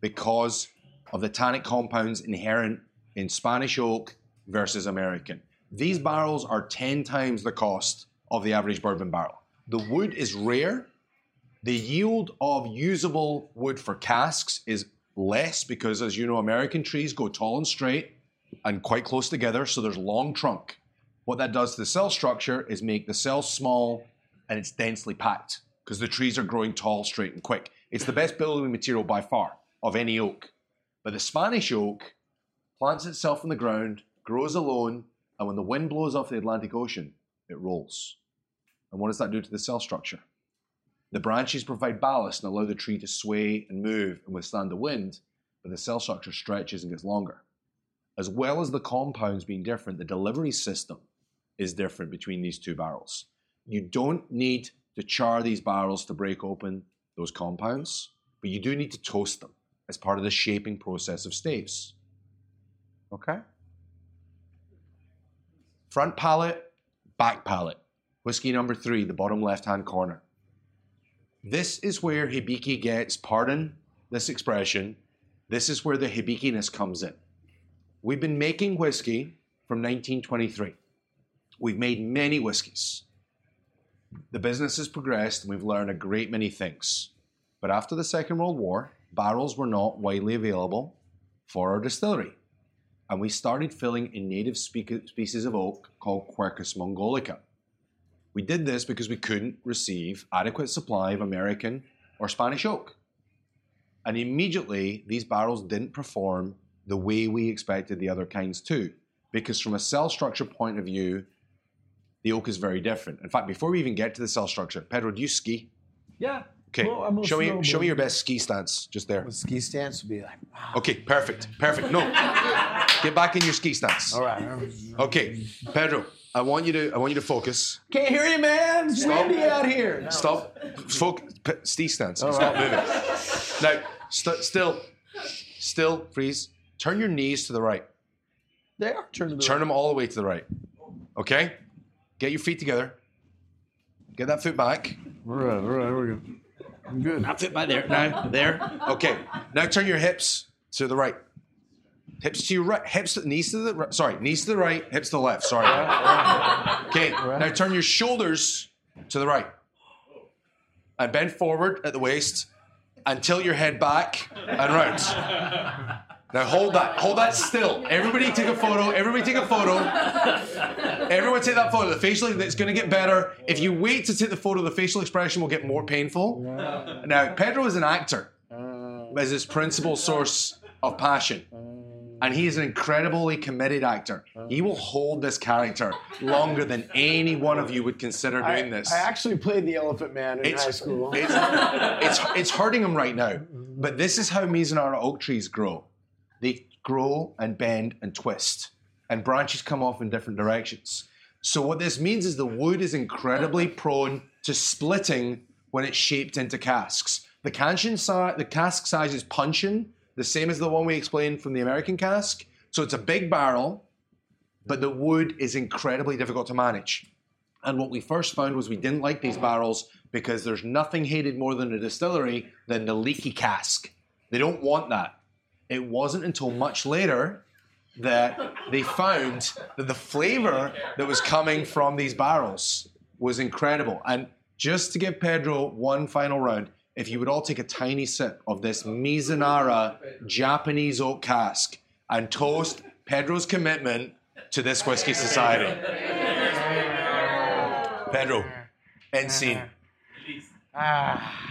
because of the tannic compounds inherent in Spanish oak versus American. These barrels are 10 times the cost of the average bourbon barrel. The wood is rare. The yield of usable wood for casks is less because, as you know, American trees go tall and straight and quite close together, so there's long trunk. What that does to the cell structure is make the cell small and it's densely packed because the trees are growing tall, straight, and quick. It's the best building material by far of any oak. But the Spanish oak plants itself in the ground, grows alone, and when the wind blows off the Atlantic Ocean, it rolls. And what does that do to the cell structure? The branches provide ballast and allow the tree to sway and move and withstand the wind, but the cell structure stretches and gets longer. As well as the compounds being different, the delivery system is different between these two barrels. You don't need to char these barrels to break open those compounds, but you do need to toast them as part of the shaping process of staves. Okay? Front palate, back palate. Whiskey number three, the bottom left hand corner. This is where Hibiki gets, pardon this expression, this is where the Hibikiness comes in. We've been making whiskey from 1923. We've made many whiskeys. The business has progressed and we've learned a great many things. But after the Second World War, barrels were not widely available for our distillery. And we started filling in native species of oak called Quercus mongolica. We did this because we couldn't receive adequate supply of American or Spanish oak. And immediately, these barrels didn't perform the way we expected the other kinds to. Because from a cell structure point of view, the oak is very different. In fact, before we even get to the cell structure, Pedro, do you ski? Yeah. Okay, Well, show me show me your best ski stance just there. A ski stance would be like, Okay, perfect, perfect. No, get back in your ski stance. all right. Okay, Pedro, I want you to I want you to focus. Can't hear you, man. It's Stop. windy out here. Stop. Focus. Ski stance. Stop moving. Now, st- still, still, freeze. Turn your knees to the right. They are turning. Turn them all the way to the right. Okay. Get your feet together. Get that foot back. All right, all right, we go. I'm good. Now fit by there. Now there. Okay. Now turn your hips to the right. Hips to your right. Hips to the knees to the right. Sorry, knees to the right. Hips to the left. Sorry. Okay. Now turn your shoulders to the right. And bend forward at the waist and tilt your head back and round. Now hold that. Hold that still. Everybody take a photo. Everybody take a photo. Everyone take that photo. The facial it's going to get better. If you wait to take the photo, the facial expression will get more painful. Now, Pedro is an actor uh. as his principal source of passion. Uh. And he is an incredibly committed actor. He will hold this character longer than any one of you would consider I, doing this. I actually played the Elephant Man in It's- high school. It's, it's, it's hurting him right now. But this is how Mizunara oak trees grow. They grow and bend and twist, and branches come off in different directions. So what this means is the wood is incredibly prone to splitting when it's shaped into casks. The the cask size is puncheon, the same as the one we explained from the American cask. So it's a big barrel, but the wood is incredibly difficult to manage. And what we first found was we didn't like these barrels because there's nothing hated more than a distillery than the leaky cask. They don't want that. It wasn't until much later that they found that the flavor that was coming from these barrels was incredible. And just to give Pedro one final round, if you would all take a tiny sip of this Mizunara Japanese oak cask and toast Pedro's commitment to this whiskey society. Pedro, end scene. Ah.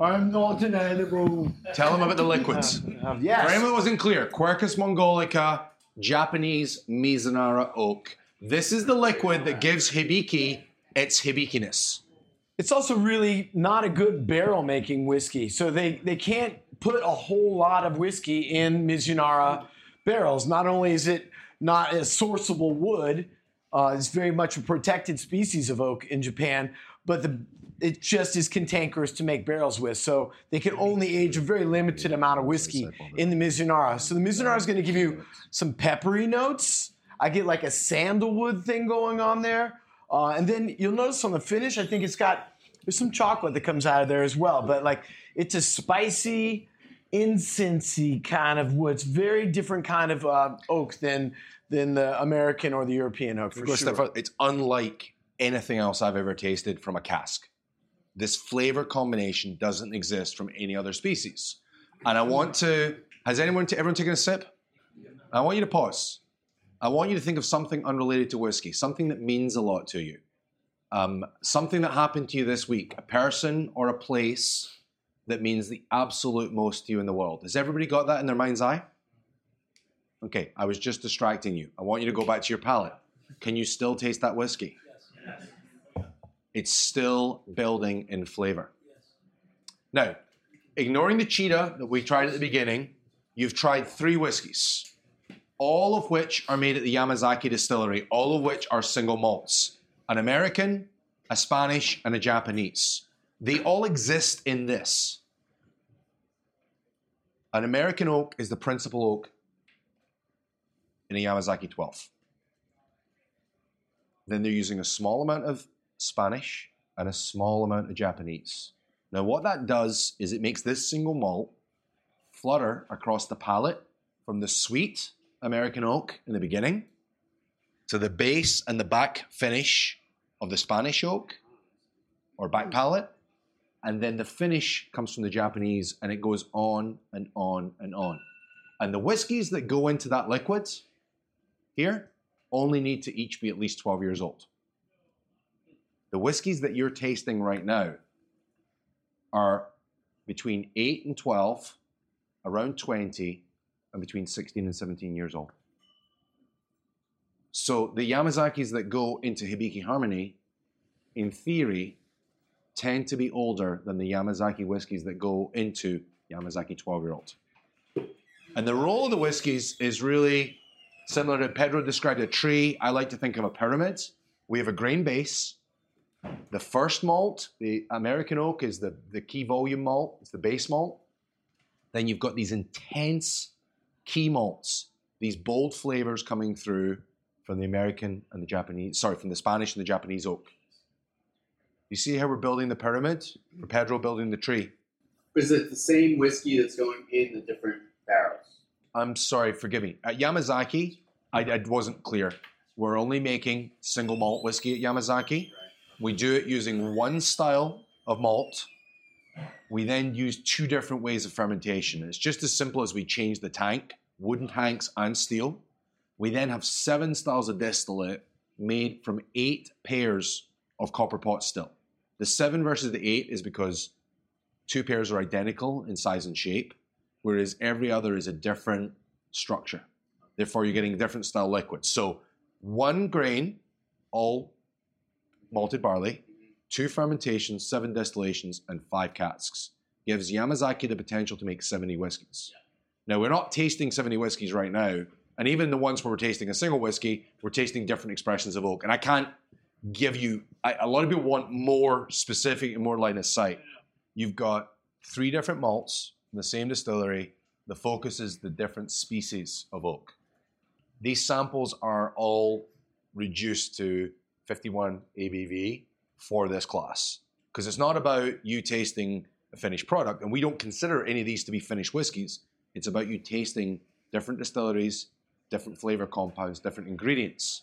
I'm not an animal. Tell them about the liquids. Um, For yes. anyone that wasn't clear, Quercus mongolica Japanese Mizunara oak. This is the liquid that gives Hibiki its Hibikiness. It's also really not a good barrel making whiskey. So they, they can't put a whole lot of whiskey in Mizunara barrels. Not only is it not a sourceable wood, uh, it's very much a protected species of oak in Japan, but the, it just is cantankerous to make barrels with. So they can only age a very limited amount of whiskey in the Mizunara. So the Mizunara is going to give you some peppery notes. I get like a sandalwood thing going on there. Uh, and then you'll notice on the finish, I think it's got there's some chocolate that comes out of there as well. But like it's a spicy, incensey kind of wood. It's very different kind of uh, oak than than the American or the European oak for Go a sure. It's unlike anything else I've ever tasted from a cask. This flavor combination doesn't exist from any other species. And I want to, has anyone, everyone taken a sip? I want you to pause. I want you to think of something unrelated to whiskey, something that means a lot to you. Um, something that happened to you this week, a person or a place that means the absolute most to you in the world. Has everybody got that in their mind's eye? Okay, I was just distracting you. I want you to go back to your palate. Can you still taste that whiskey? It's still building in flavor. Now, ignoring the Chita that we tried at the beginning, you've tried three whiskeys, all of which are made at the Yamazaki distillery, all of which are single malts an American, a Spanish, and a Japanese. They all exist in this. An American oak is the principal oak in a Yamazaki 12. Then they're using a small amount of Spanish and a small amount of Japanese. Now, what that does is it makes this single malt flutter across the palate from the sweet American oak in the beginning to the base and the back finish of the Spanish oak or back hmm. palate. And then the finish comes from the Japanese and it goes on and on and on. And the whiskies that go into that liquid here only need to each be at least 12 years old. The whiskies that you're tasting right now are between 8 and 12, around 20, and between 16 and 17 years old. So the Yamazakis that go into Hibiki Harmony, in theory, tend to be older than the Yamazaki whiskies that go into Yamazaki 12 year old. And the role of the whiskies is really similar to Pedro described a tree. I like to think of a pyramid. We have a grain base. The first malt, the American oak, is the, the key volume malt, it's the base malt. Then you've got these intense key malts, these bold flavors coming through from the American and the Japanese, sorry, from the Spanish and the Japanese oak. You see how we're building the pyramid? For Pedro building the tree. Is it the same whiskey that's going in the different barrels? I'm sorry, forgive me. At Yamazaki, I, I wasn't clear. We're only making single malt whiskey at Yamazaki. We do it using one style of malt. We then use two different ways of fermentation. It's just as simple as we change the tank, wooden tanks and steel. We then have seven styles of distillate made from eight pairs of copper pot still. The seven versus the eight is because two pairs are identical in size and shape, whereas every other is a different structure. Therefore, you're getting different style liquids. So, one grain, all malted barley, two fermentations, seven distillations, and five casks gives Yamazaki the potential to make 70 whiskies. Now, we're not tasting 70 whiskies right now, and even the ones where we're tasting a single whiskey, we're tasting different expressions of oak. And I can't give you, I, a lot of people want more specific and more line of sight. You've got three different malts in the same distillery. The focus is the different species of oak. These samples are all reduced to 51 ABV for this class because it's not about you tasting a finished product, and we don't consider any of these to be finished whiskies. It's about you tasting different distilleries, different flavor compounds, different ingredients.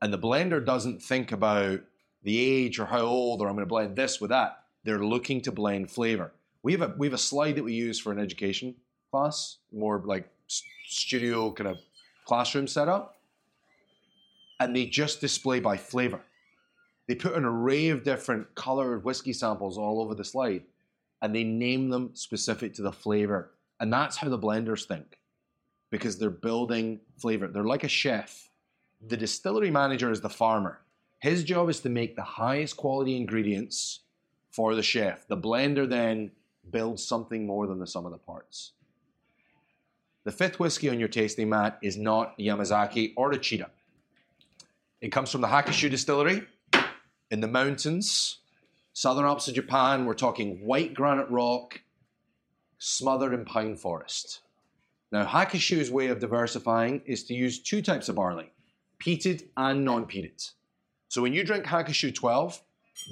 And the blender doesn't think about the age or how old or I'm going to blend this with that. They're looking to blend flavor. We have a we have a slide that we use for an education class, more like studio kind of classroom setup, and they just display by flavor. They put an array of different colored whiskey samples all over the slide, and they name them specific to the flavor. And that's how the blenders think. because they're building flavor. They're like a chef. The distillery manager is the farmer. His job is to make the highest quality ingredients for the chef. The blender then builds something more than the sum of the parts. The fifth whiskey on your tasting mat is not Yamazaki or a Chita. It comes from the Hakushu distillery in the mountains, southern Alps of Japan. We're talking white granite rock smothered in pine forest. Now, Hakushu's way of diversifying is to use two types of barley, peated and non-peated. So when you drink Hakushu 12,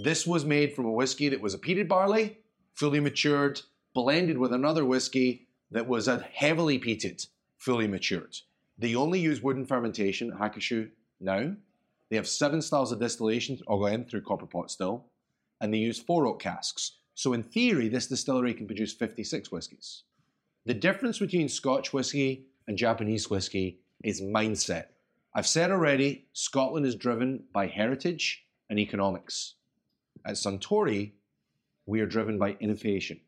this was made from a whiskey that was a peated barley, fully matured, blended with another whiskey that was a heavily peated, fully matured. They only use wooden fermentation, Hakushu now. They have seven styles of distillation, again through copper pot still, and they use four oak casks. So in theory, this distillery can produce 56 whiskies. The difference between Scotch whiskey and Japanese whiskey is mindset. I've said already, Scotland is driven by heritage and economics. At Suntory, we are driven by innovation,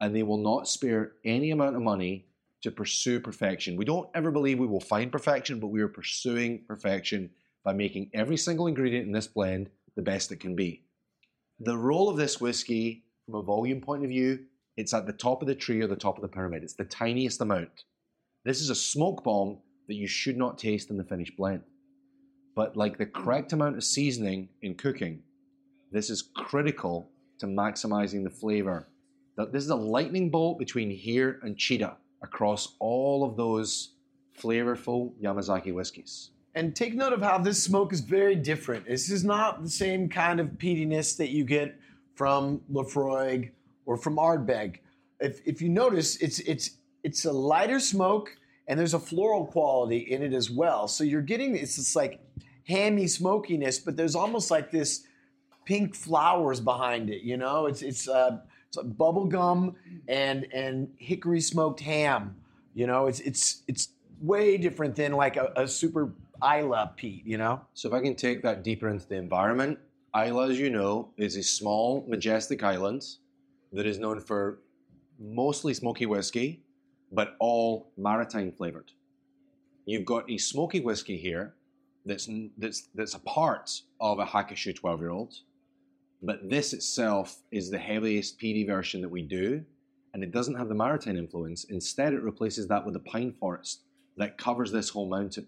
and they will not spare any amount of money to pursue perfection. We don't ever believe we will find perfection, but we are pursuing perfection by making every single ingredient in this blend the best it can be. The role of this whiskey, from a volume point of view, it's at the top of the tree or the top of the pyramid. It's the tiniest amount. This is a smoke bomb that you should not taste in the finished blend. But like the correct amount of seasoning in cooking, this is critical to maximizing the flavor. This is a lightning bolt between here and Chita across all of those flavorful Yamazaki whiskeys. And take note of how this smoke is very different. This is not the same kind of peatiness that you get from Laphroaig or from Ardbeg. If, if you notice, it's it's it's a lighter smoke and there's a floral quality in it as well. So you're getting it's this like hammy smokiness, but there's almost like this pink flowers behind it. You know, it's it's uh, it's like bubble gum and and hickory smoked ham. You know, it's it's it's way different than like a, a super Islay peat. You know. So if I can take that deeper into the environment, Islay, as you know, is a small, majestic island that is known for mostly smoky whiskey, but all maritime flavored. You've got a smoky whiskey here that's that's that's a part of a Hakushu 12 year old, but this itself is the heaviest peaty version that we do, and it doesn't have the maritime influence. Instead, it replaces that with a pine forest that covers this whole mountain.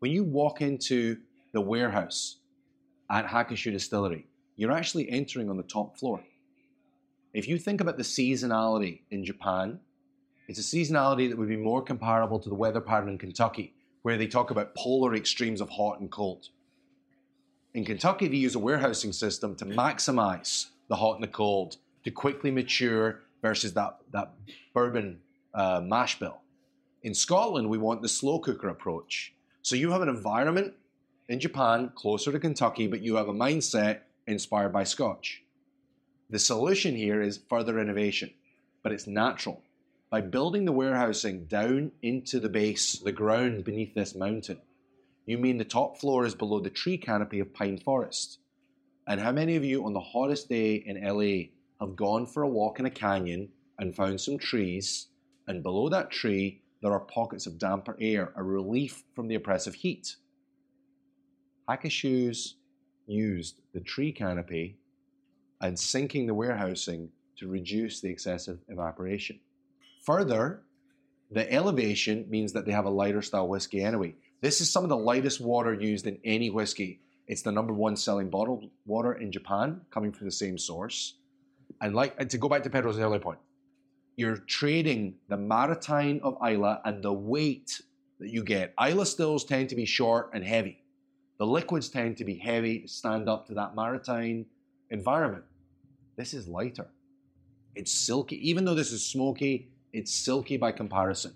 When you walk into the warehouse at Hakushu Distillery, you're actually entering on the top floor. If you think about the seasonality in Japan, it's a seasonality that would be more comparable to the weather pattern in Kentucky, where they talk about polar extremes of hot and cold. In Kentucky, they use a warehousing system to maximize the hot and the cold, to quickly mature versus that, that bourbon uh, mash bill. In Scotland, we want the slow cooker approach. So you have an environment in Japan closer to Kentucky, but you have a mindset inspired by Scotch. The solution here is further innovation, but it's natural. By building the warehousing down into the base, the ground beneath this mountain, you mean the top floor is below the tree canopy of pine forest. And how many of you on the hottest day in LA have gone for a walk in a canyon and found some trees, and below that tree there are pockets of damper air, a relief from the oppressive heat? Hakushu's used the tree canopy and sinking the warehousing to reduce the excessive evaporation. Further, the elevation means that they have a lighter style whiskey anyway. This is some of the lightest water used in any whiskey. It's the number one selling bottled water in Japan, coming from the same source. And like and to go back to Pedro's earlier point, you're trading the maritime of Islay and the weight that you get. Islay stills tend to be short and heavy. The liquids tend to be heavy, to stand up to that maritime environment. This is lighter. It's silky. Even though this is smoky, it's silky by comparison.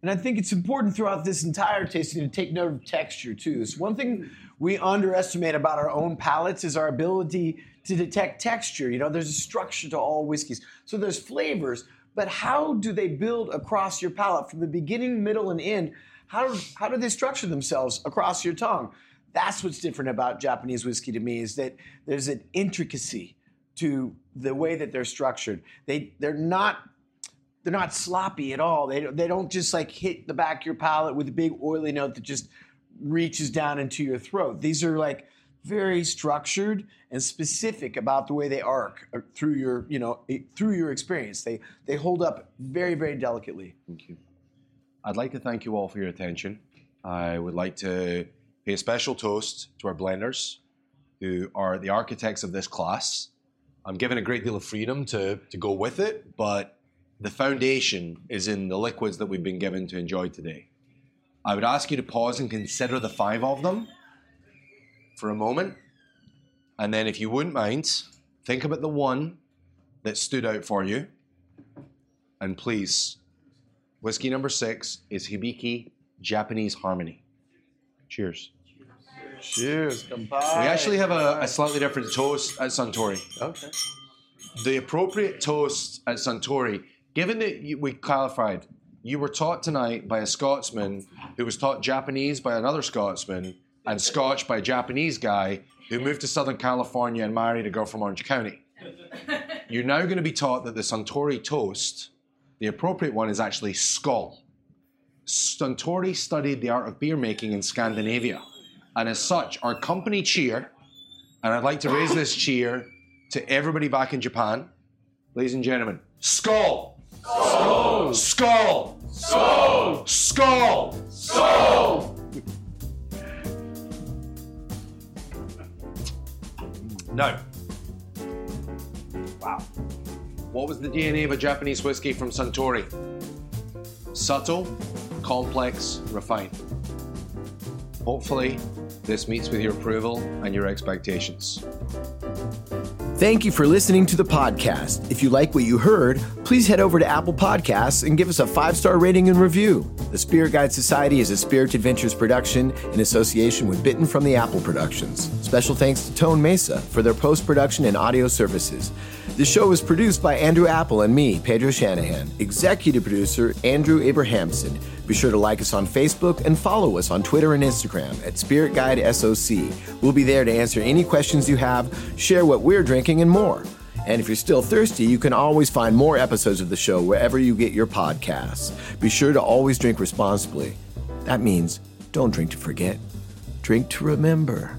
And I think it's important throughout this entire tasting to take note of texture too. So one thing we underestimate about our own palates is our ability to detect texture. You know, there's a structure to all whiskeys. So there's flavors, but how do they build across your palate from the beginning, middle, and end? How, how do they structure themselves across your tongue? That's what's different about Japanese whiskey to me is that there's an intricacy to the way that they're structured. They they're not they're not sloppy at all. They they don't just like hit the back of your palate with a big oily note that just reaches down into your throat. These are like very structured and specific about the way they arc uh, through your, you know, through your experience. They they hold up very very delicately. Thank you. I'd like to thank you all for your attention. I would like to pay a special toast to our blenders, who are the architects of this class. I'm given a great deal of freedom to, to go with it, but the foundation is in the liquids that we've been given to enjoy today. I would ask you to pause and consider the five of them for a moment. And then, if you wouldn't mind, think about the one that stood out for you. And please, whiskey number six is Hibiki Japanese Harmony. Cheers. Cheers, Cheers. We actually have a, a slightly different toast at Suntory. Okay. The appropriate toast at Suntory, given that you, we clarified, you were taught tonight by a Scotsman who was taught Japanese by another Scotsman and Scotch by a Japanese guy who moved to Southern California and married a girl from Orange County. You're now going to be taught that the Suntory toast, the appropriate one, is actually skull. Suntory studied the art of beer making in Scandinavia. And as such, our company cheer, and I'd like to raise this cheer to everybody back in Japan. Ladies and gentlemen, Skull! Skull! Skull! Skull! Skull! Skull! No. Wow. What was the DNA of a Japanese whiskey from Suntory? Subtle, complex, refined. Hopefully, this meets with your approval and your expectations. Thank you for listening to the podcast. If you like what you heard, please head over to Apple Podcasts and give us a five star rating and review. The Spirit Guide Society is a Spirit Adventures production in association with Bitten from the Apple Productions. Special thanks to Tone Mesa for their post production and audio services. The show is produced by Andrew Apple and me, Pedro Shanahan. Executive producer, Andrew Abrahamson. Be sure to like us on Facebook and follow us on Twitter and Instagram at Spirit Guide SOC. We'll be there to answer any questions you have, share what we're drinking, and more. And if you're still thirsty, you can always find more episodes of the show wherever you get your podcasts. Be sure to always drink responsibly. That means don't drink to forget, drink to remember.